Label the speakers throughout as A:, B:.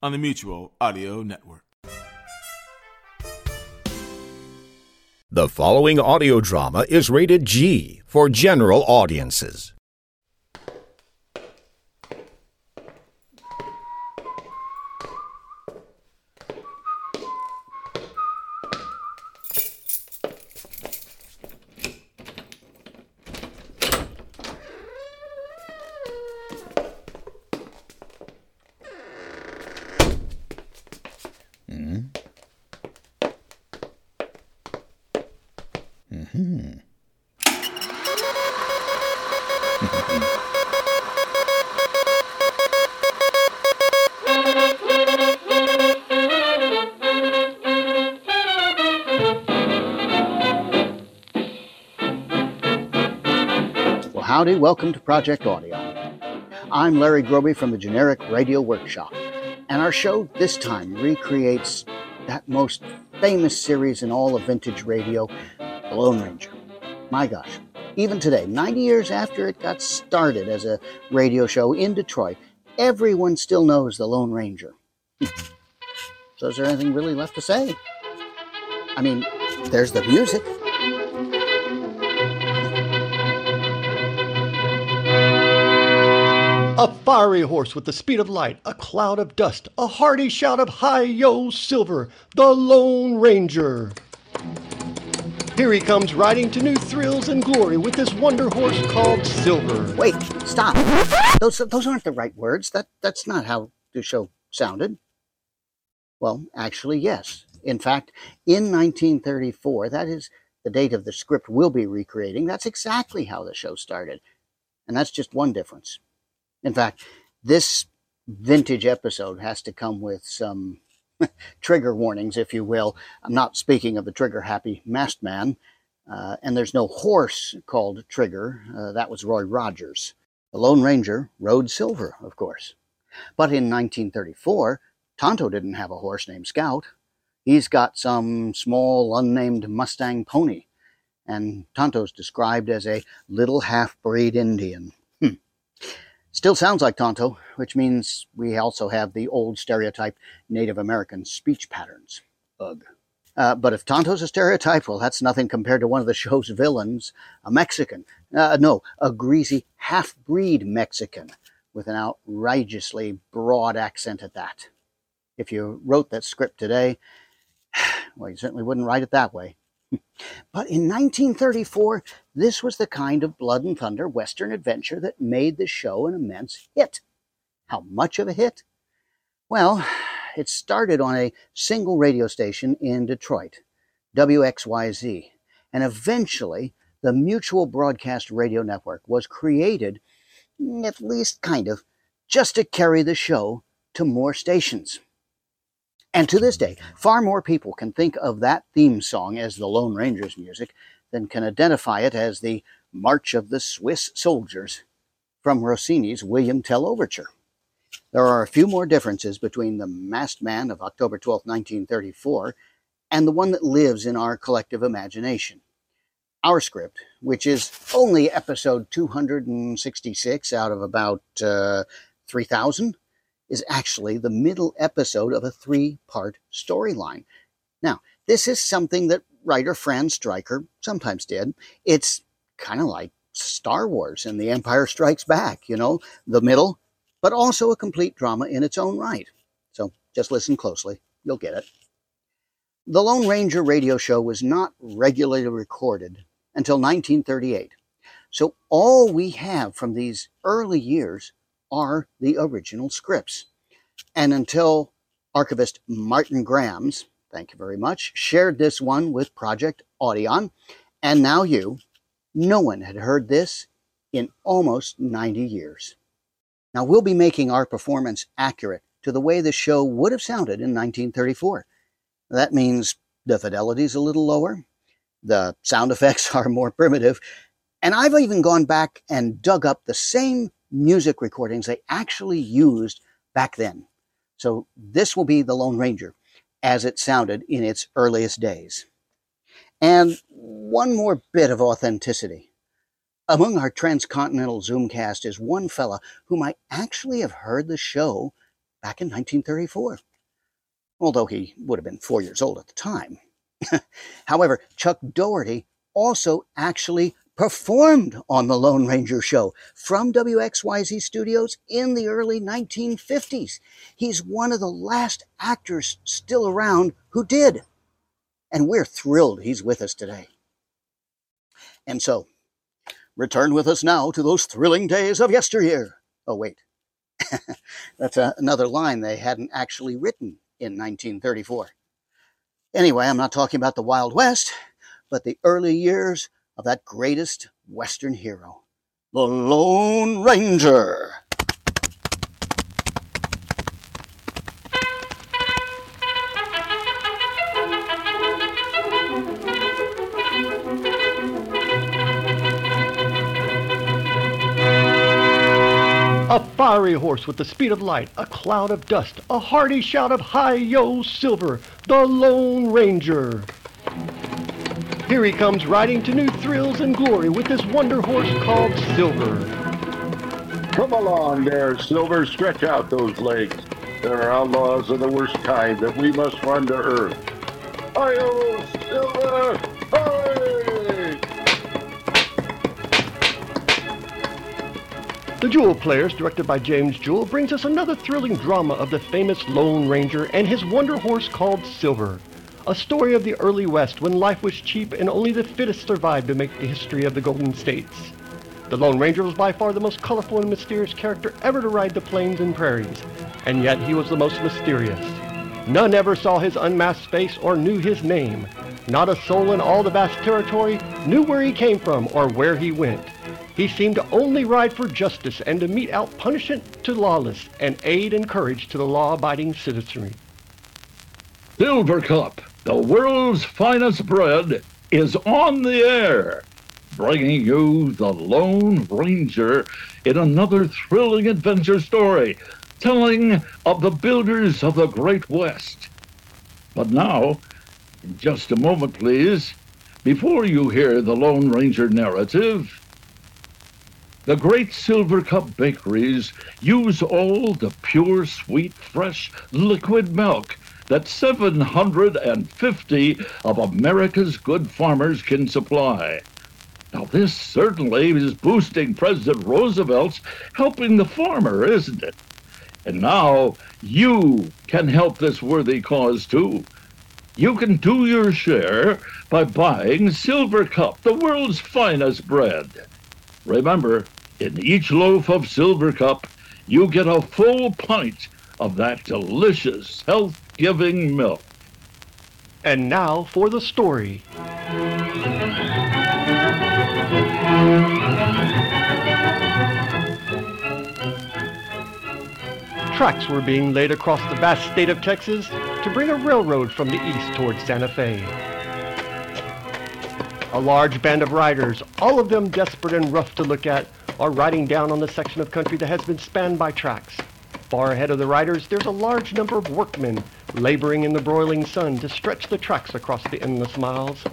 A: on the Mutual Audio Network.
B: The following audio drama is rated G for general audiences.
C: Howdy, welcome to Project Audion. I'm Larry Groebe from the Generic Radio Workshop, and our show this time recreates that most famous series in all of vintage radio, The Lone Ranger. My gosh, even today, 90 years after it got started as a radio show in Detroit, everyone still knows The Lone Ranger. so, is there anything really left to say? I mean, there's the music.
D: Fiery horse with the speed of light, a cloud of dust, a hearty shout of Hi-Yo Silver, the Lone Ranger. Here he comes riding to new thrills and glory with this wonder horse called Silver.
C: Wait, stop. Those those aren't the right words. That that's not how the show sounded. Well, actually, yes. In fact, in 1934, that is the date of the script we'll be recreating. That's exactly how the show started. And that's just one difference. In fact, this vintage episode has to come with some trigger warnings, if you will. I'm not speaking of the trigger happy masked man. Uh, and there's no horse called Trigger. Uh, that was Roy Rogers. The Lone Ranger rode Silver, of course. But in 1934, Tonto didn't have a horse named Scout. He's got some small, unnamed Mustang pony. And Tonto's described as a little half breed Indian. Hmm. Still sounds like Tonto, which means we also have the old stereotype Native American speech patterns. Ugh. Uh, but if Tonto's a stereotype, well, that's nothing compared to one of the show's villains, a Mexican. Uh, no, a greasy half breed Mexican with an outrageously broad accent at that. If you wrote that script today, well, you certainly wouldn't write it that way. But in 1934, this was the kind of blood and thunder Western adventure that made the show an immense hit. How much of a hit? Well, it started on a single radio station in Detroit, WXYZ, and eventually the Mutual Broadcast Radio Network was created, at least kind of, just to carry the show to more stations. And to this day, far more people can think of that theme song as the Lone Ranger's music than can identify it as the March of the Swiss Soldiers from Rossini's William Tell Overture. There are a few more differences between the Masked Man of October 12, 1934, and the one that lives in our collective imagination. Our script, which is only episode 266 out of about uh, 3,000, is actually the middle episode of a three part storyline. Now, this is something that writer Fran Striker sometimes did. It's kind of like Star Wars and The Empire Strikes Back, you know, the middle, but also a complete drama in its own right. So just listen closely, you'll get it. The Lone Ranger radio show was not regularly recorded until 1938. So all we have from these early years are the original scripts. And until archivist Martin Grams, thank you very much, shared this one with Project Audion, and now you, no one had heard this in almost 90 years. Now, we'll be making our performance accurate to the way the show would have sounded in 1934. That means the fidelity's a little lower, the sound effects are more primitive, and I've even gone back and dug up the same music recordings they actually used back then. So this will be the Lone Ranger as it sounded in its earliest days. And one more bit of authenticity. Among our transcontinental Zoomcast is one fella whom I actually have heard the show back in 1934, although he would have been four years old at the time. However, Chuck Daugherty also actually performed on the Lone Ranger show from WXYZ Studios in the early 1950s. He's one of the last actors still around who did. And we're thrilled he's with us today. And so, return with us now to those thrilling days of yesteryear. Oh, wait. That's a, another line they hadn't actually written in 1934. Anyway, I'm not talking about the Wild West, but the early years of that greatest Western hero, the Lone Ranger.
D: A fiery horse with the speed of light, a cloud of dust, a hearty shout of Hi-Yo Silver, the Lone Ranger. Here he comes riding to new thrills and glory with his wonder horse called Silver.
E: Come along there, Silver. Stretch out those legs. There are outlaws of the worst kind that we must run to earth. Hi-yo, Silver!
D: The Jewell Players, directed by James Jewell, brings us another thrilling drama of the famous Lone Ranger and his wonder horse called Silver. A story of the early West when life was cheap and only the fittest survived to make the history of the Golden States. The Lone Ranger was by far the most colorful and mysterious character ever to ride the plains and prairies, and yet he was the most mysterious. None ever saw his unmasked face or knew his name. Not a soul in all the vast territory knew where he came from or where he went. He seemed to only ride for justice and to mete out punishment to lawless and aid and courage to the law-abiding citizenry.
F: Silvercup, the world's finest bread, is on the air, bringing you the Lone Ranger in another thrilling adventure story telling of the builders of the Great West. But now, just a moment, please, before you hear the Lone Ranger narrative, the great Silvercup bakeries use all the pure, sweet, fresh, liquid milk that 750 of America's good farmers can supply. Now, this certainly is boosting President Roosevelt's helping the farmer, isn't it? And now you can help this worthy cause too. You can do your share by buying Silvercup, the world's finest bread. Remember, in each loaf of Silvercup, you get a full pint of that delicious, health giving milk.
D: And now for the story. Tracks were being laid across the vast state of Texas to bring a railroad from the east towards Santa Fe. A large band of riders, all of them desperate and rough to look at, are riding down on the section of country that has been spanned by tracks. Far ahead of the riders, there's a large number of workmen laboring in the broiling sun to stretch the tracks across the endless miles.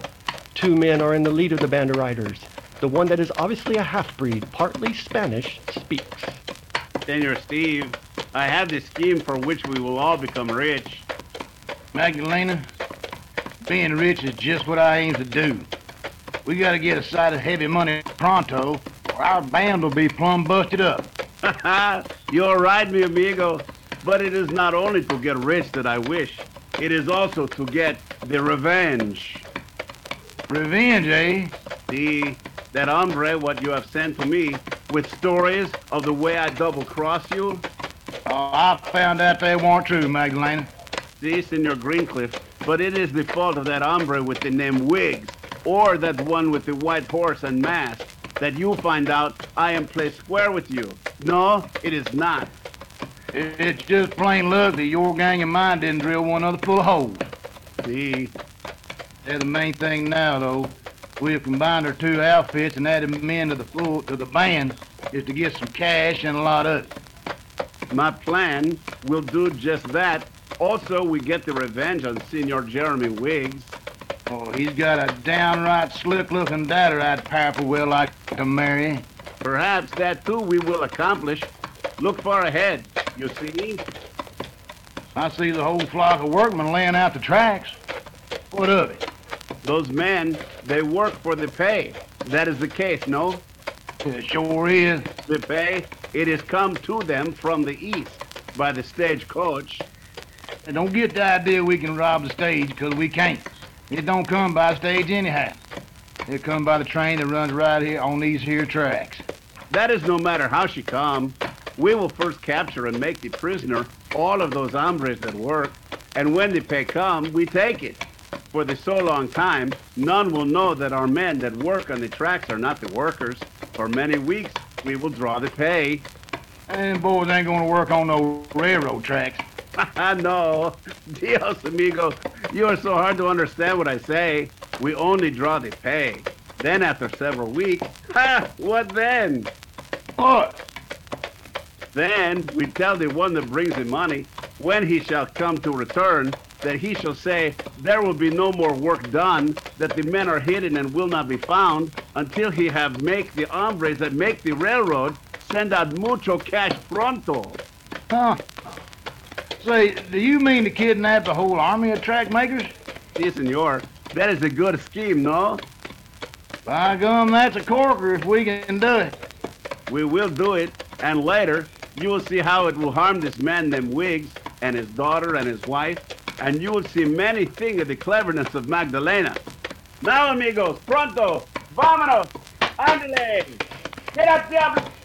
D: Two men are in the lead of the band of riders. The one that is obviously a half-breed, partly Spanish, speaks.
G: Senor Steve, I have this scheme for which we will all become rich.
H: Magdalena, being rich is just what I aim to do. We gotta get a sight of heavy money pronto, or our band will be plumb busted up.
G: You're right, mi amigo. But it is not only to get rich that I wish. It is also to get the revenge.
H: Revenge, eh?
G: The that hombre what you have sent to me with stories of the way I double-cross you.
H: Oh, I found out they weren't true, Magdalena.
G: See, Senor Greencliff, but it is the fault of that hombre with the name Wiggs, or that one with the white horse and mask, that you find out I am placed square with you. No, it is not.
H: It's just plain luck that your gang and mine didn't drill one other full of holes.
G: See,
H: They're the main thing now, though. We have combined our two outfits and added men to the full to the band is to get some cash and a lot of it.
G: my plan will do just that. Also, we get the revenge on Senor Jeremy Wiggs.
H: Oh, he's got a downright slick-looking daughter I'd powerful well like to marry.
G: Perhaps that too we will accomplish. Look far ahead, you see?
H: I see the whole flock of workmen laying out the tracks. What of it?
G: Those men, they work for the pay. That is the case, no?
H: It sure is.
G: The pay, it is come to them from the east by the stagecoach.
H: And don't get the idea we can rob the stage, 'cause we can't. It don't come by stage anyhow. It come by the train that runs right here on these here tracks.
G: That is no matter how she come. We will first capture and make the prisoner all of those hombres that work, and when the pay come, we take it. For the so long time, none will know that our men that work on the tracks are not the workers. For many weeks, we will draw the pay.
H: And boys ain't gonna work on no railroad tracks.
G: no, Dios amigo, you are so hard to understand what I say. We only draw the pay. Then after several weeks, ha, what then? Then we tell the one that brings the money, when he shall come to return, that he shall say, there will be no more work done, that the men are hidden and will not be found, until he have make the hombres that make the railroad send out mucho cash pronto.
H: Huh? Say, do you mean to kidnap the whole army of track makers?
G: Si, senor. That is a good scheme, no?
H: By gum, that's a corker if we can do it.
G: We will do it, and later you will see how it will harm this man named Wiggs and his daughter and his wife, and you will see many things of the cleverness of Magdalena. Now, amigos, pronto, vámonos, ándale, get up, diablo.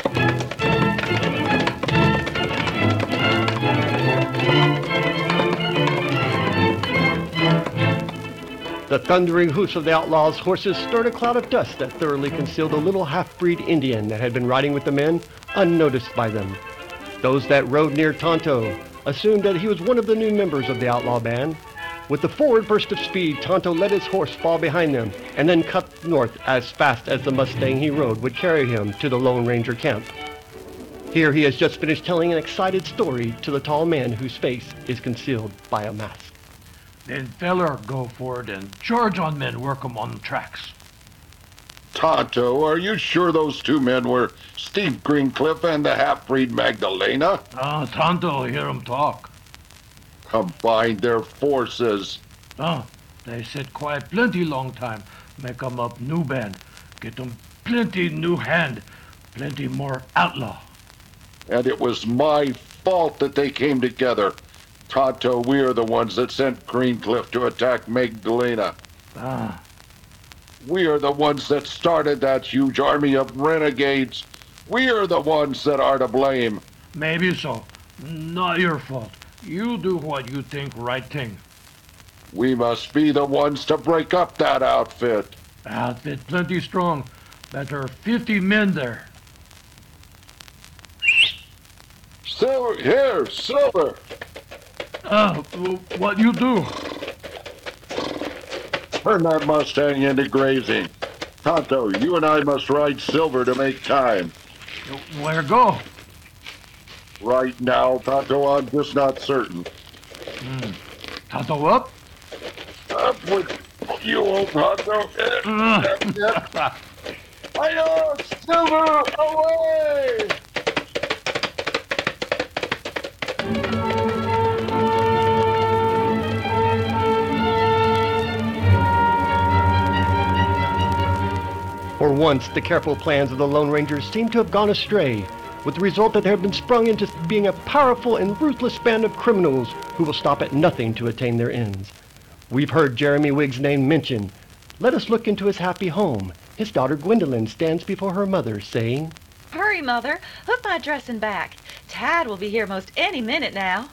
D: The thundering hoofs of the outlaws' horses stirred a cloud of dust that thoroughly concealed the little half-breed Indian that had been riding with the men, unnoticed by them. Those that rode near Tonto assumed that he was one of the new members of the outlaw band. With the forward burst of speed, Tonto let his horse fall behind them and then cut north as fast as the Mustang he rode would carry him to the Lone Ranger camp. Here he has just finished telling an excited story to the tall man whose face is concealed by a mask.
I: Then feller go for it and charge on men work 'em on the tracks.
E: Tonto, are you sure those two men were Steve Greencliff and the half-breed Magdalena?
I: Ah, Tonto hear 'em talk.
E: Combine their forces.
I: Ah, they sit quiet plenty long time. Make 'em up new band. Get 'em plenty new hand. Plenty more outlaw.
E: And it was my fault that they came together. Tonto, we are the ones that sent Greencliff to attack Magdalena.
I: Ah,
E: We are the ones that started that huge army of renegades. We are the ones that are to blame.
I: maybe so. Not your fault. You do what you think right thing.
E: We must be the ones to break up that outfit.
I: Outfit plenty strong. Better 50 men there.
E: Silver, here, Silver.
I: Ah, what you do?
E: Turn that Mustang into grazing. Tonto, you and I must ride Silver to make time.
I: Where go?
E: Right now, Tonto, I'm just not certain.
I: Tonto up?
E: Up with you, old Tonto.
I: Ah.
E: I know, Silver, away!
D: For once, the careful plans of the Lone Rangers seemed to have gone astray, with the result that they have been sprung into being a powerful and ruthless band of criminals who will stop at nothing to attain their ends. We've heard Jeremy Wiggs' name mentioned. Let us look into his happy home. His daughter Gwendolyn stands before her mother, saying,
J: Hurry, Mother. Hook my dressing back. Tad will be here most any minute now.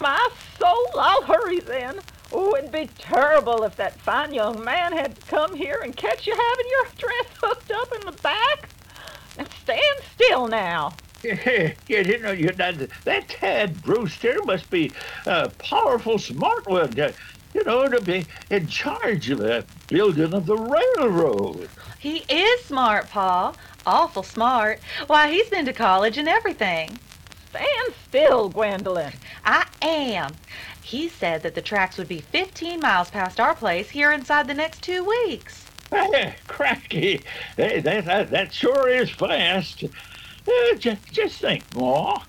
K: My soul, I'll hurry then. Oh, it'd be terrible if that fine young man had to come here and catch you having your dress hooked up in the back. Now stand still now.
F: you know, you, that, that Tad Brewster must be a powerful smart one, uh, you know, to be in charge of the building of the railroad.
J: He is smart, Pa. Awful smart. Why, he's been to college and everything.
K: Stand still, Gwendolyn.
J: I am. He said that the tracks would be 15 miles past our place here inside the next two weeks.
F: Cracky. That, that, that sure is fast. Uh, just, just think, Ma.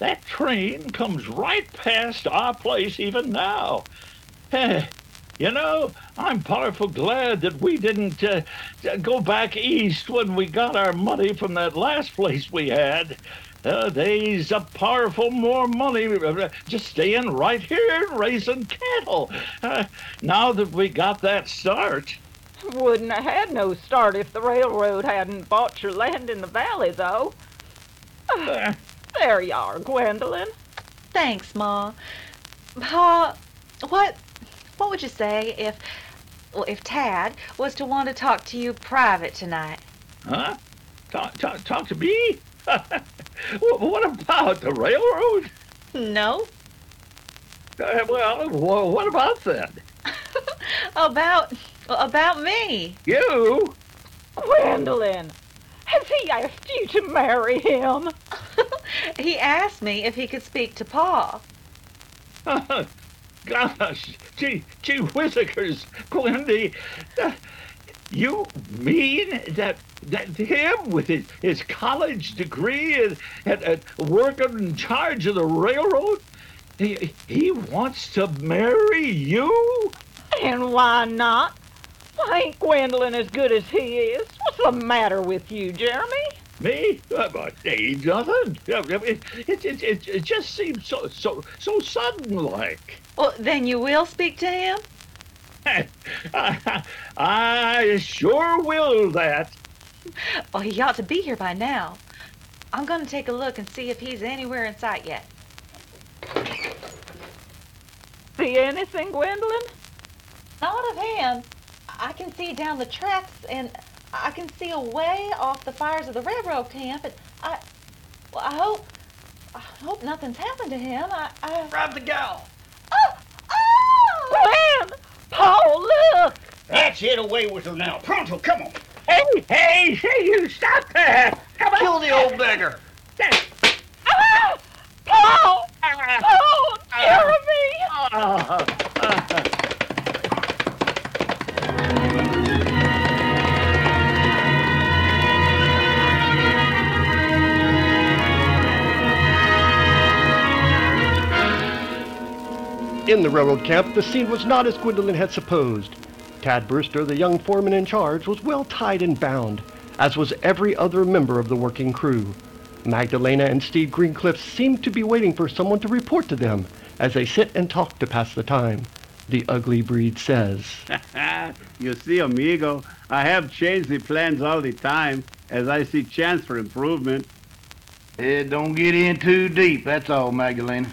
F: That train comes right past our place even now. You know, I'm powerful glad that we didn't uh, go back east when we got our money from that last place we had. Uh, they's a powerful more money just staying right here and raising cattle. Uh, now that we got that start.
K: Wouldn't have had no start if the railroad hadn't bought your land in the valley, though. Uh, there you are, Gwendolyn.
J: Thanks, Ma. Pa, what what would you say if well, if Tad was to want to talk to you private tonight?
F: Huh? Talk, talk, talk to me? what about the railroad?
J: No.
F: Uh, well, what about then?
J: about about me.
F: You?
K: Gwendolyn, has he asked you to marry him?
J: he asked me if he could speak to Pa.
F: Gosh, gee, gee whizzikers, Gwendy. Uh, you mean that that him with his, his college degree and, and, and working in charge of the railroad, he, he wants to marry you?
K: And why not? Why ain't Gwendolyn as good as he is? What's the matter with you, Jeremy?
F: Me? Uh, ain't nothing. It, it, it, it, it just seems so so so sudden like.
J: Well, then you will speak to him?
F: I, I sure will that.
J: Well, he ought to be here by now. I'm going to take a look and see if he's anywhere in sight yet.
K: See anything, Gwendolyn?
J: Not of him. I can see down the tracks, and I can see away off the fires of the railroad camp, and I, well, I hope, I hope nothing's happened to him. I, I...
L: Grab the gal.
J: Oh, oh!
K: Glenn! Paul, look!
L: That's it. Away with her now. Pronto, come on.
F: Hey, hey, hey, you stop that! Come on.
L: Kill the old beggar.
K: Paul! Oh, Jeremy!
D: In the railroad camp, the scene was not as Gwendolyn had supposed. Tad Brewster, the young foreman in charge, was well tied and bound, as was every other member of the working crew. Magdalena and Steve Greencliff seemed to be waiting for someone to report to them as they sit and talk to pass the time. The ugly breed says.
G: you see, amigo, I have changed the plans all the time as I see chance for improvement.
H: It don't get in too deep, that's all, Magdalena.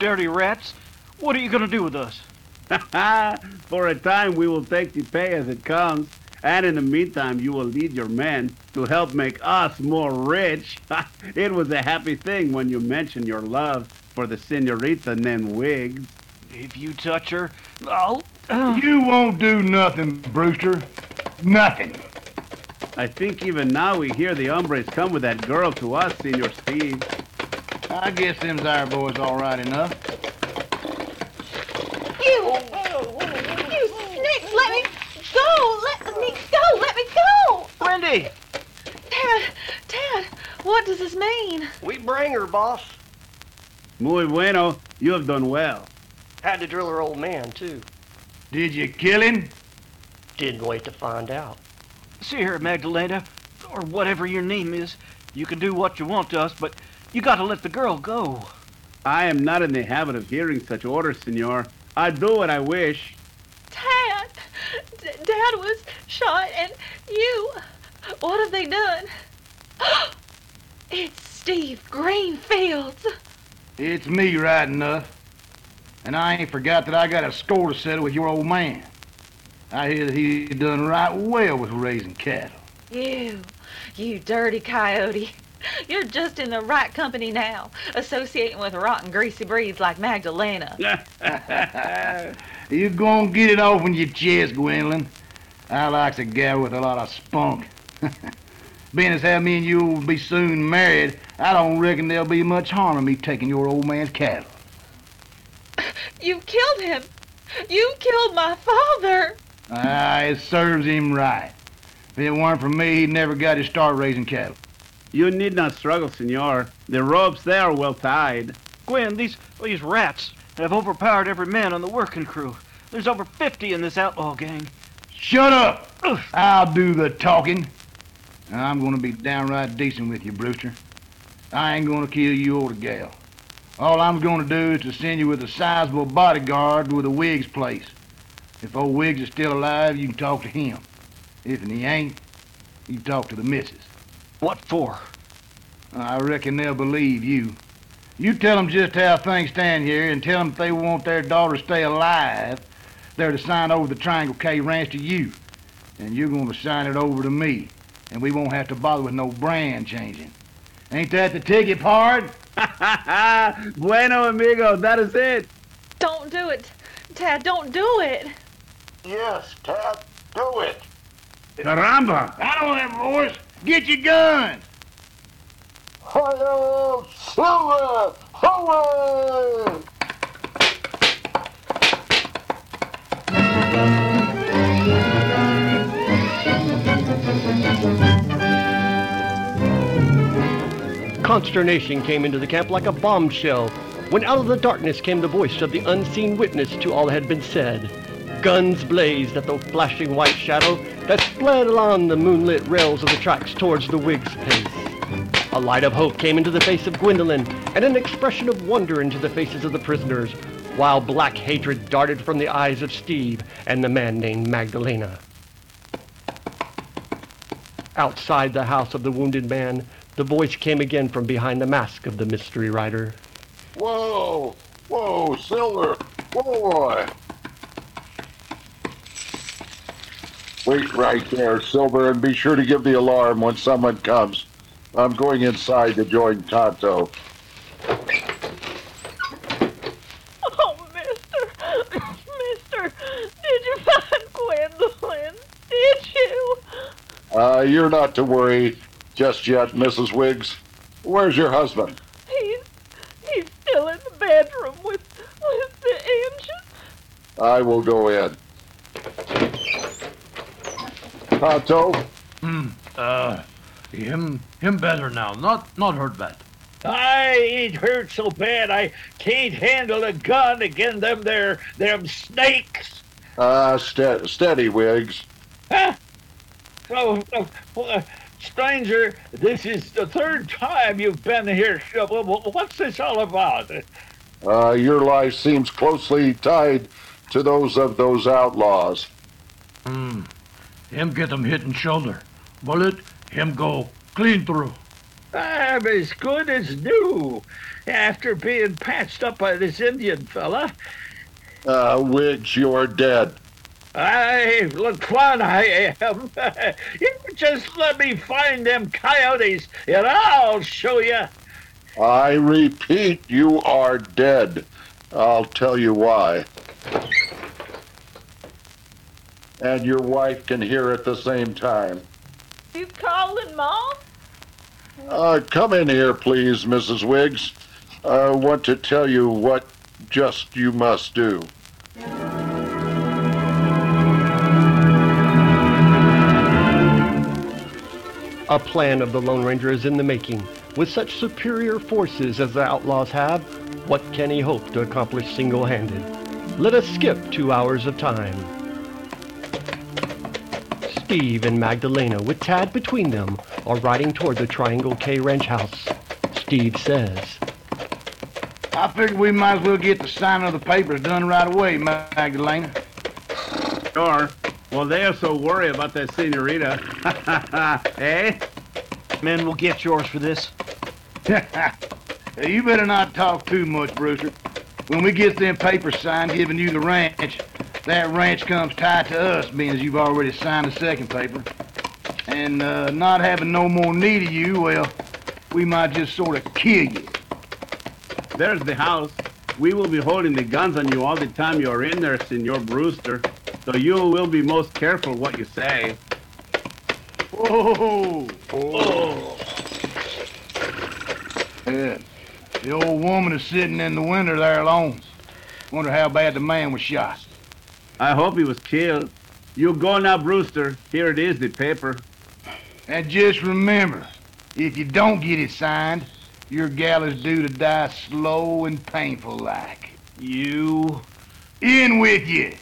L: Dirty rats. What are you going to do with us?
G: For a time, we will take the pay as it comes, and in the meantime, you will lead your men to help make us more rich. it was a happy thing when you mentioned your love for the senorita named Wiggs.
L: If you touch her, I'll...
H: Uh, you won't do nothing, Brewster. Nothing.
G: I think even now we hear the hombres come with that girl to us, Senor Steve.
H: I guess them's our boys all right enough.
J: You, you snakes, let me go! Let me go! Let me go!
L: Wendy!
J: Tad, Tad, what does this mean?
L: We bring her, boss.
G: Muy bueno. You have done well.
L: Had to drill her old man, too.
H: Did you kill him?
L: Didn't wait to find out.
I: See here, Magdalena, or whatever your name is. You can do what you want to us, but you gotta let the girl go.
G: I am not in the habit of hearing such orders, senor. I do what I wish.
J: Tad, D- Dad was shot, and you. What have they done? it's Steve Greenfields.
H: It's me right enough. And I ain't forgot that I got a score to settle with your old man. I hear that he done right well with raising cattle.
J: You, you dirty coyote. You're just in the right company now, associating with rotten, greasy breeds like Magdalena.
H: you gonna get it off in your chest, Gwendolyn. I likes a gal with a lot of spunk. Being as how me and you will be soon married, I don't reckon there'll be much harm in me taking your old man's cattle.
J: You've killed him. You killed my father.
H: Ah, it serves him right. If it weren't for me, he'd never got to start raising cattle.
G: You need not struggle, senor. The ropes there are well tied.
L: Gwen, these these rats have overpowered every man on the working crew. There's over 50 in this outlaw gang.
H: Shut up! I'll do the talking. I'm gonna be downright decent with you, Brewster. I ain't gonna kill you or the gal. All I'm gonna do is to send you with a sizable bodyguard with a Wiggs place. If old Wiggs is still alive, you can talk to him. If he ain't, you can talk to the missus.
L: What for?
H: I reckon they'll believe you. You tell them just how things stand here and tell them if they want their daughter to stay alive, they're to sign over the Triangle K Ranch to you. And you're going to sign it over to me. And we won't have to bother with no brand changing. Ain't that the ticket, pard?
G: bueno, amigo, that is it.
J: Don't do it. Tad, don't do it.
E: Yes, Tad, do it.
G: Caramba!
H: I don't have a voice. Get your gun.
E: Hi-yo, Silver! Hooray!
D: Consternation came into the camp like a bombshell when out of the darkness came the voice of the unseen witness to all that had been said. Guns blazed at the flashing white shadow that sped along the moonlit rails of the tracks towards the Wiggs' place. A light of hope came into the face of Gwendolyn and an expression of wonder into the faces of the prisoners, while black hatred darted from the eyes of Steve and the man named Magdalena. Outside the house of the wounded man, the voice came again from behind the mask of the mystery rider.
E: Whoa! Whoa, Silver! Whoa, boy! Wait right there, Silver, and be sure to give the alarm when someone comes. I'm going inside to join Tonto.
K: Oh, mister, mister, did you find Gwendolyn? Did you?
E: Uh, you're not to worry just yet, Mrs. Wiggs. Where's your husband?
K: He's, he's still in the bedroom with, with the engine.
E: I will go in. Tonto?
I: Hmm. Uh, him, him better now. Not, not hurt bad.
M: I ain't hurt so bad I can't handle a gun again them there them snakes.
E: Uh, ste- steady, Wiggs.
M: Huh? So, uh, uh, stranger, this is the third time you've been here. Wh- wh- What's this all about?
E: Uh, your life seems closely tied to those of those outlaws.
I: Hmm. Him get him hit in shoulder. Bullet, him go clean through.
M: I'm as good as new after being patched up by this Indian fella.
E: Uh, Wiggs, you're dead.
M: I, Laquan, I am. you just let me find them coyotes, and I'll show you.
E: I repeat, you are dead. I'll tell you why. And your wife can hear at the same time.
K: You calling, Mom?
E: Uh, come in here, please, Mrs. Wiggs. I want to tell you what just you must do.
D: A plan of the Lone Ranger is in the making. With such superior forces as the outlaws have, what can he hope to accomplish single-handed? Let us skip two hours of time. Steve and Magdalena, with Tad between them, are riding toward the Triangle K Ranch house. Steve says,
H: I figured we might as well get the signing of the papers done right away, Magdalena.
G: Sure. Well, they are so worried about that senorita. eh?
L: Men we'll get yours for this.
H: you better not talk too much, Brewster. When we get them papers signed giving you the ranch, that ranch comes tied to us, being as you've already signed the second paper. And uh, not having no more need of you, well, we might just sort of kill you.
G: There's the house. We will be holding the guns on you all the time you're in there, Senor Brewster. So you will be most careful what you say.
H: Whoa! Oh. Yeah. The old woman is sitting in the window there alone. Wonder how bad the man was shot.
G: I hope he was killed. You go now, Brewster. Here it is, the paper.
H: And just remember, if you don't get it signed, your gal is due to die slow and painful like.
L: You...
H: In with you!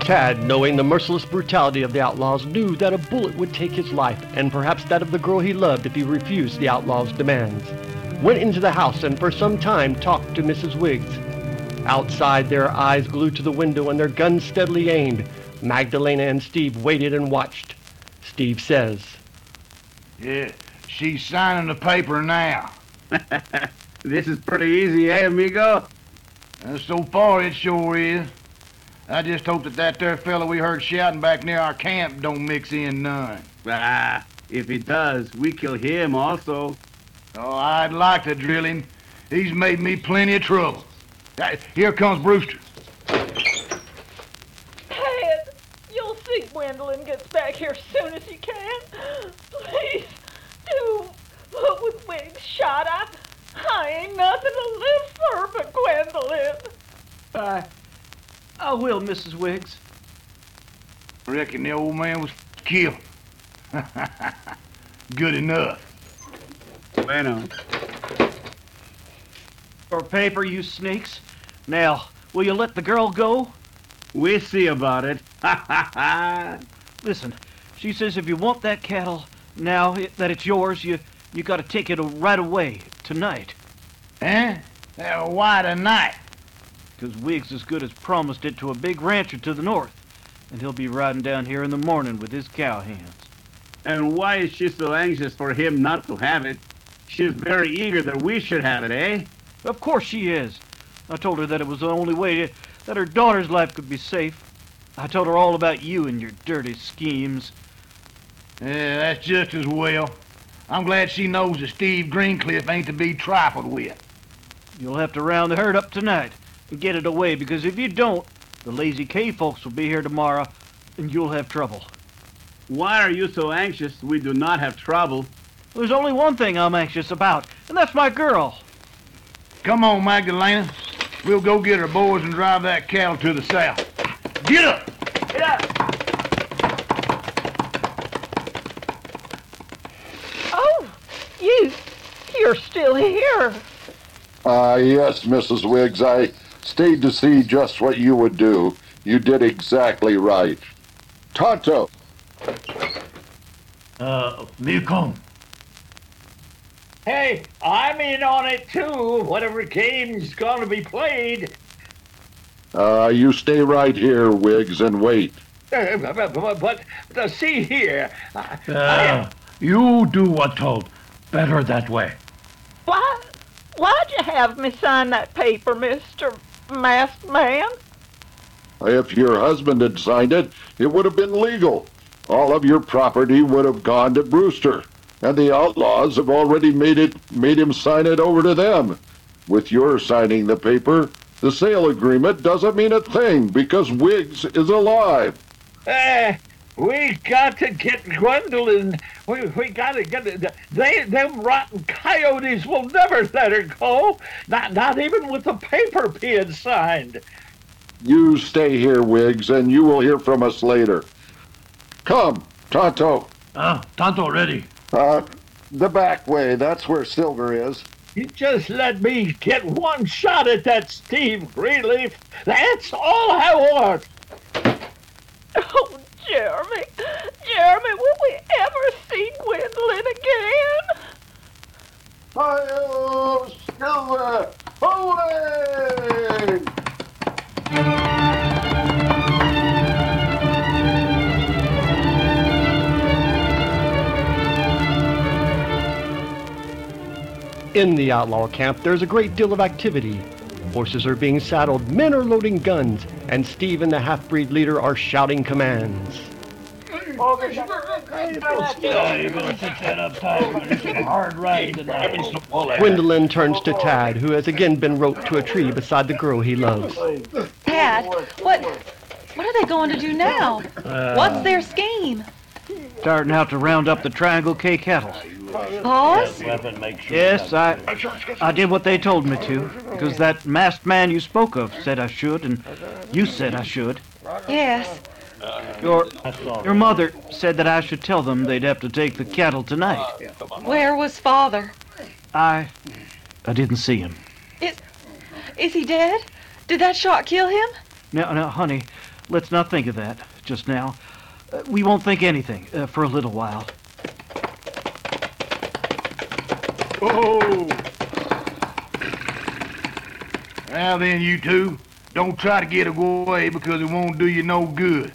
D: Tad, knowing the merciless brutality of the outlaws, knew that a bullet would take his life, and perhaps that of the girl he loved if he refused the outlaws' demands. Went into the house and for some time talked to Mrs. Wiggs. Outside, their eyes glued to the window and their guns steadily aimed, Magdalena and Steve waited and watched. Steve says,
H: Yeah, she's signing the paper now.
G: this is pretty easy, eh, amigo?
H: And so far, it sure is. I just hope that that there fella we heard shouting back near our camp don't mix in none.
G: Ah, if he does, we kill him also.
H: Oh, I'd like to drill him. He's made me plenty of trouble. Here comes Brewster.
K: Ted, you'll see Gwendolyn gets back here as soon as you can. Please, do what with Wiggs shot. I, I ain't nothing to live for but Gwendolyn.
L: I... I will, Mrs. Wiggs.
H: Reckon the old man was killed. Good enough.
G: Bueno.
L: For paper, you sneaks. Now, will you let the girl go?
G: We see about it. Ha ha ha.
L: Listen, she says if you want that cattle, now it, that it's yours, you you got to take it right away, tonight.
H: Eh? Uh, why tonight?
L: Because Wiggs as good as promised it to a big rancher to the north, and he'll be riding down here in the morning with his cow hands.
G: And why is she so anxious for him not to have it? She's very eager that we should have it, eh?
L: Of course she is. I told her that it was the only way to, that her daughter's life could be safe. I told her all about you and your dirty schemes.
H: Yeah, that's just as well. I'm glad she knows that Steve Greencliff ain't to be trifled with.
L: You'll have to round the herd up tonight and get it away, because if you don't, the Lazy K folks will be here tomorrow, and you'll have trouble.
G: Why are you so anxious? We do not have trouble.
L: There's only one thing I'm anxious about, and that's my girl.
H: Come on, Magdalena. We'll go get our boys and drive that cattle to the south. Get up!
L: Get up!
K: Oh, you, you're still here.
E: Ah, yes, Mrs. Wiggs. I stayed to see just what you would do. You did exactly right. Tonto,
I: Uh, me come.
M: Hey, I'm in on it too. Whatever game's gonna be played.
E: uh, you stay right here, Wiggs, and wait.
M: Uh, but, but, but, but see here. I,
I: Uh, you do what told. Better that way.
K: Why, why'd you have me sign that paper, Mister Masked Man?
E: If your husband had signed it, it would have been legal. All of your property would have gone to Brewster, and the outlaws have already made it made him sign it over to them. With your signing the paper, the sale agreement doesn't mean a thing because Wiggs is alive.
M: Uh, we got to get Gwendolyn. We, we got to get it. They, them rotten coyotes will never let her go. Not, not even with the paper being signed.
E: You stay here, Wiggs, and you will hear from us later. Come, Tonto.
I: Ah, Tonto ready.
E: Uh, the back way. That's where Silver is.
M: You just let me get one shot at that Steve Greenleaf. That's all I want.
K: Oh, Jeremy, Jeremy, will we ever see Gwendolyn again?
E: Hi-yo, Silver! Away!
D: In the outlaw camp, there's a great deal of activity. Horses are being saddled, men are loading guns, and Steve and the half-breed leader are shouting commands. Gwendolyn turns to Tad, who has again been roped to a tree beside the girl he loves.
J: Tad, what what are they going to do now?
L: Uh,
J: What's their scheme?
L: Starting out to round up the Triangle K cattle.
J: Boss?
L: Yes, I I did what they told me to, because that masked man you spoke of said I should, and you said I should.
J: Yes.
L: Your your mother said that I should tell them they'd have to take the cattle tonight.
J: Where was father?
L: I I didn't see him.
J: Is is he dead? Did that shot kill him?
L: No, now, honey, let's not think of that just now. Uh, we won't think anything uh, for a little while.
H: Oh! Now then, you two, don't try to get away because it won't do you no good.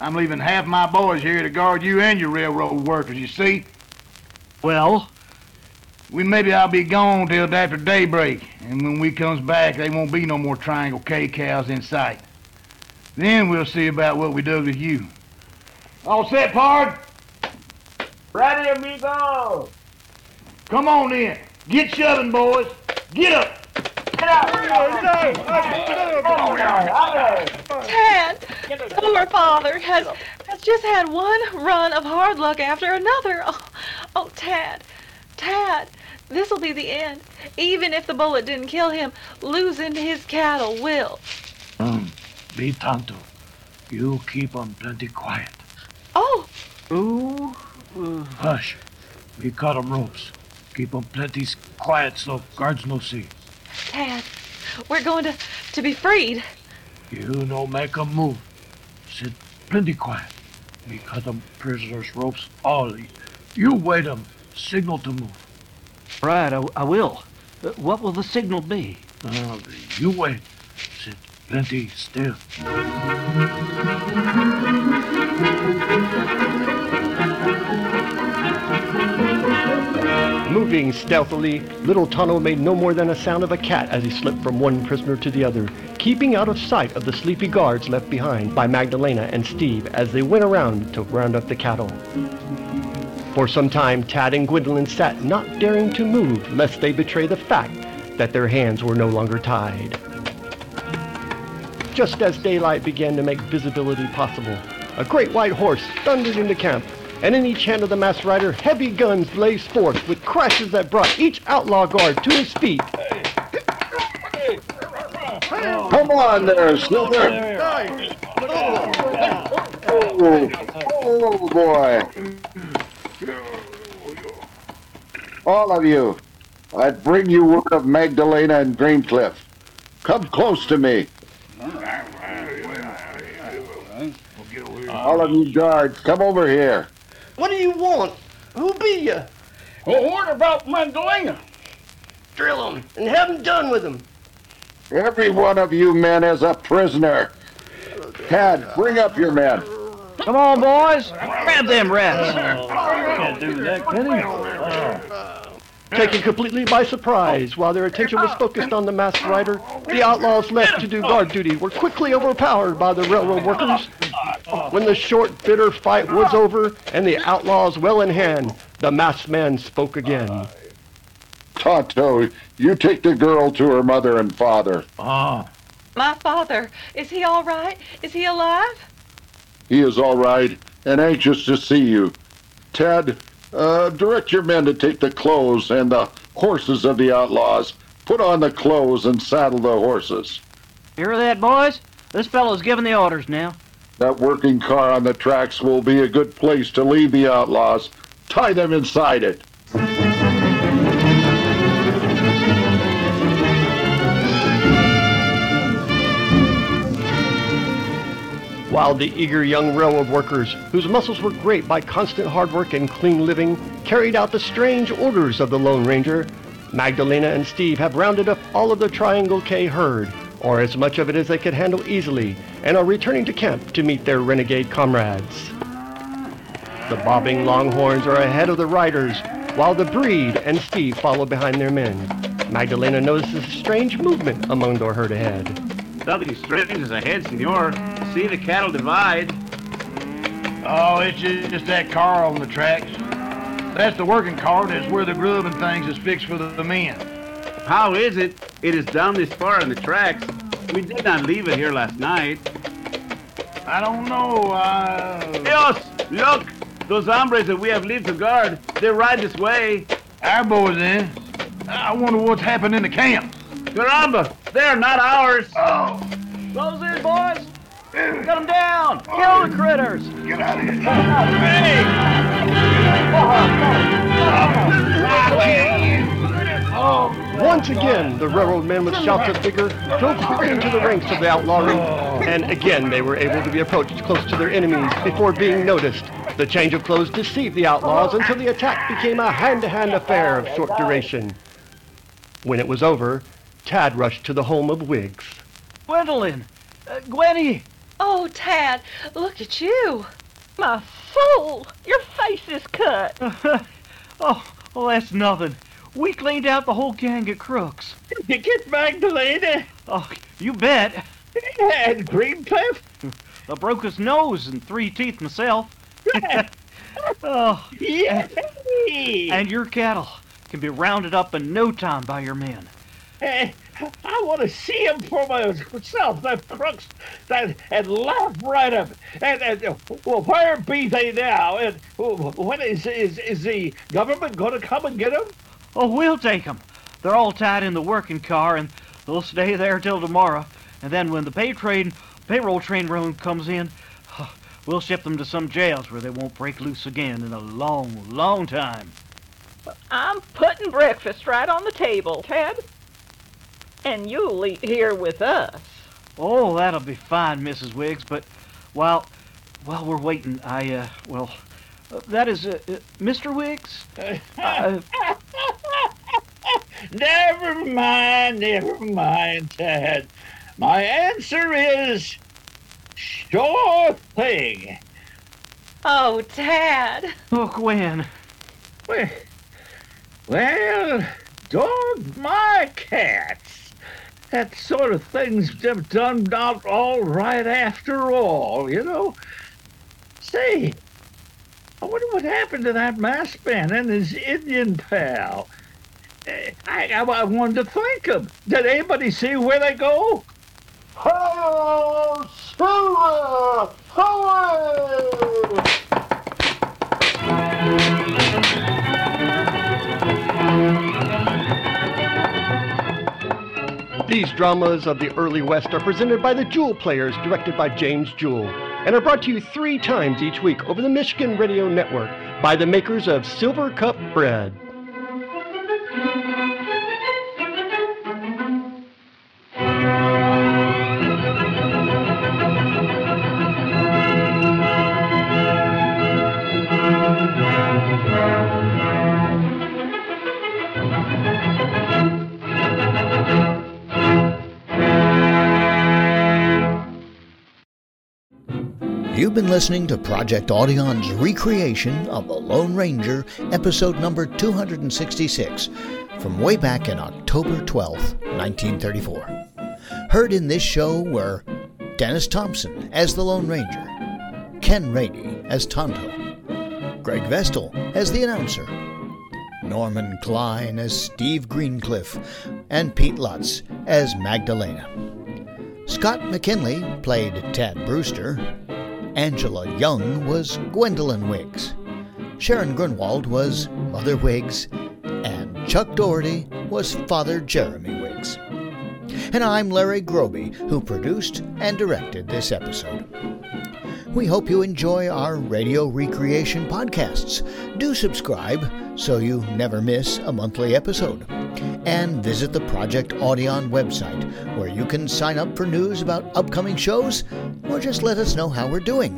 H: I'm leaving half my boys here to guard you and your railroad workers, you see?
L: Well?
H: We maybe I'll be gone till after daybreak, and when we comes back, there won't be no more Triangle K cows in sight. Then we'll see about what we do with you. All set, Pard?
N: Ready, amigo!
H: Come on in. Get shoving, boys. Get up. Get up.
J: Tad, poor father has has just had one run of hard luck after another. Oh, oh Tad, Tad, this'll be the end. Even if the bullet didn't kill him, losing his cattle will.
I: Um, be Tonto. You keep 'em plenty quiet.
J: Oh,
L: Ooh.
I: Hush. We cut 'em ropes. Keep 'em plenty quiet so guards no see.
J: Tad, we're going to to be freed.
I: You no make 'em move. Sit plenty quiet. We cut 'em prisoners ropes all. You wait 'em. Signal to move.
L: Right, I, I will. Uh, what will the signal be?
I: Uh, you wait. Sit plenty still.
D: Moving stealthily, little Tonto made no more than a sound of a cat as he slipped from one prisoner to the other, keeping out of sight of the sleepy guards left behind by Magdalena and Steve as they went around to round up the cattle. For some time, Tad and Gwendolyn sat not daring to move lest they betray the fact that their hands were no longer tied. Just as daylight began to make visibility possible, a great white horse thundered into camp, and in each hand of the masked rider, heavy guns blazed forth with crashes that brought each outlaw guard to his feet.
E: Come on there, Silver. Oh, oh boy. All of you, I bring you word of Magdalena and Greencliff. Come close to me. All of you guards, come over here.
D: What do you want? Who be you?
N: Well, what about Magdalena?
D: Drill him and have him done with him.
E: Every one of you men is a prisoner. Tad, bring up your men.
L: Come on, boys. Grab them rats.
I: Can't do that, can he?
D: Taken completely by surprise, while their attention was focused on the masked rider, the outlaws left to do guard duty were quickly overpowered by the railroad workers. When the short, bitter fight was over and the outlaws well in hand, the masked man spoke again.
E: Tonto, you take the girl to her mother and father.
I: Ah,
J: My father, is he all right? Is he alive?
E: He is all right and anxious to see you. Ted, uh, direct your men to take the clothes and the horses of the outlaws. Put on the clothes and saddle the horses.
L: Hear that, boys? This fellow's giving the orders now.
E: That working car on the tracks will be a good place to leave the outlaws. Tie them inside it.
D: While the eager young railroad workers, whose muscles were great by constant hard work and clean living, carried out the strange orders of the Lone Ranger, Magdalena and Steve have rounded up all of the Triangle K herd, or as much of it as they could handle easily, and are returning to camp to meet their renegade comrades. The bobbing longhorns are ahead of the riders, while the breed and Steve follow behind their men. Magdalena notices a strange movement among their herd ahead.
G: Nothing strange is ahead, senor. See the cattle divide.
H: Oh, it's just, that car on the tracks. That's the working car. That's where the grub and things is fixed for the, men.
G: How is it? It is down this far in the tracks. We did not leave it here last night.
H: I don't know. Uh...
G: Dios! Look! Those hombres that we have leave to guard, they ride this way.
H: Our boys in. I wonder what's happened in the camp.
G: Caramba! They're not ours.
H: Oh.
L: Close in, boys! Cut them down! Kill the critters!
H: Get out of here.
D: Once again, the railroad men with shouts of vigor drove through into the ranks of the outlawry, and again they were able to be approached close to their enemies before being noticed. The change of clothes deceived the outlaws until the attack became a hand-to-hand affair of short duration. When it was over, Tad rushed to the home of Wiggs.
L: Gwendolyn! Uh, Gwenny!
K: Oh, Tad, look at you. My soul, your face is cut.
L: oh, well, that's nothing. We cleaned out the whole gang of crooks.
F: Did you get back to Magdalena?
L: Oh, you bet.
F: And Greencliff?
L: I broke his nose and three teeth myself. oh,
F: yeah.
L: And your cattle can be rounded up in no time by your men.
F: Hey, I want to see him for myself, the crooks that and laugh right up. And, and well, where be they now? And when is is is the government going to come and get them?
L: Oh, we'll take them. They're all tied in the working car, and they'll stay there till tomorrow. And then when the pay train, payroll train road comes in, we'll ship them to some jails where they won't break loose again in a long, long time.
K: I'm putting breakfast right on the table, Tad. And you'll eat here with us.
L: Oh, that'll be fine, Mrs. Wiggs. But while while we're waiting, I uh, well, uh, that is uh, Mr. Wiggs.
F: Uh, never mind, never mind, Tad. My answer is sure thing.
K: Oh, Tad.
L: Oh, Gwen.
F: Well, well, dog my cats. That sort of thing's done out all right after all, you know. Say, I wonder what happened to that masked man and his Indian pal. Eh, I, I, I wanted to thank him. Did anybody see where they go?
E: Oh, Silver! Away!
D: These dramas of the early West are presented by the Jewell Players, directed by James Jewell, and are brought to you three times each week over the Michigan Radio Network by the makers of Silvercup Bread.
C: Been listening to Project Audion's recreation of The Lone Ranger, episode number 266, from way back in October 12, 1934. Heard in this show were Dennis Thompson as the Lone Ranger, Ken Rady as Tonto, Greg Vestal as the announcer, Norman Klein as Steve Greencliff, and Pete Lutz as Magdalena. Scott McKinley played Tad Brewster. Angela Young was Gwendolyn Wiggs. Sharon Grunwald was Mother Wiggs. And Chuck Daugherty was Father Jeremy Wiggs. And I'm Larry Groebe, who produced and directed this episode. We hope you enjoy our radio recreation podcasts. Do subscribe so you never miss a monthly episode. And visit the Project Audion website, where you can sign up for news about upcoming shows or just let us know how we're doing.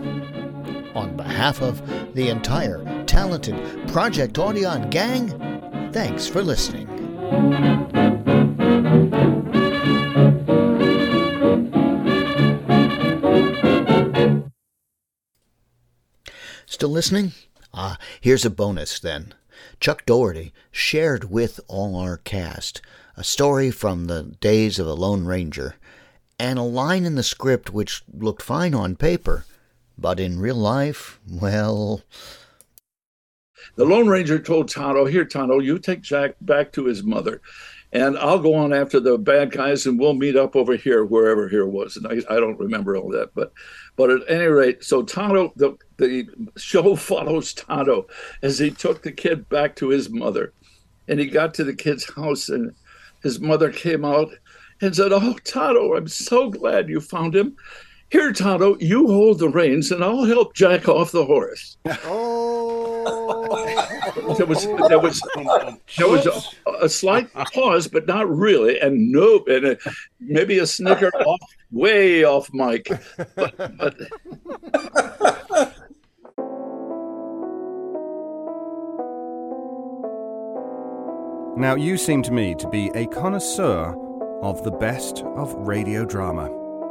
C: On behalf of the entire talented Project Audion gang, thanks for listening. Still listening? Ah, here's a bonus then.
B: Chuck Daugherty shared with all our cast a story from the days of the Lone Ranger and a line in the script which looked fine on paper, but in real life, well.
F: The Lone Ranger told Tonto, Here, Tonto, you take Jack back to his mother, and I'll go on after the bad guys, and we'll meet up over here, wherever here was. And I, I don't remember all that, but but at any rate, so Tonto, the, the show follows Tonto as he took the kid back to his mother. And he got to the kid's house, and his mother came out and said, Oh, Tonto, I'm so glad you found him. Here, Tonto, you hold the reins and I'll help Jack off the horse. Oh. there was there was there was a, a, slight pause, but not really, and nope, and a, maybe a snicker off, way off mic. But, but...
O: Now, you seem to me to be a connoisseur of the best of radio drama.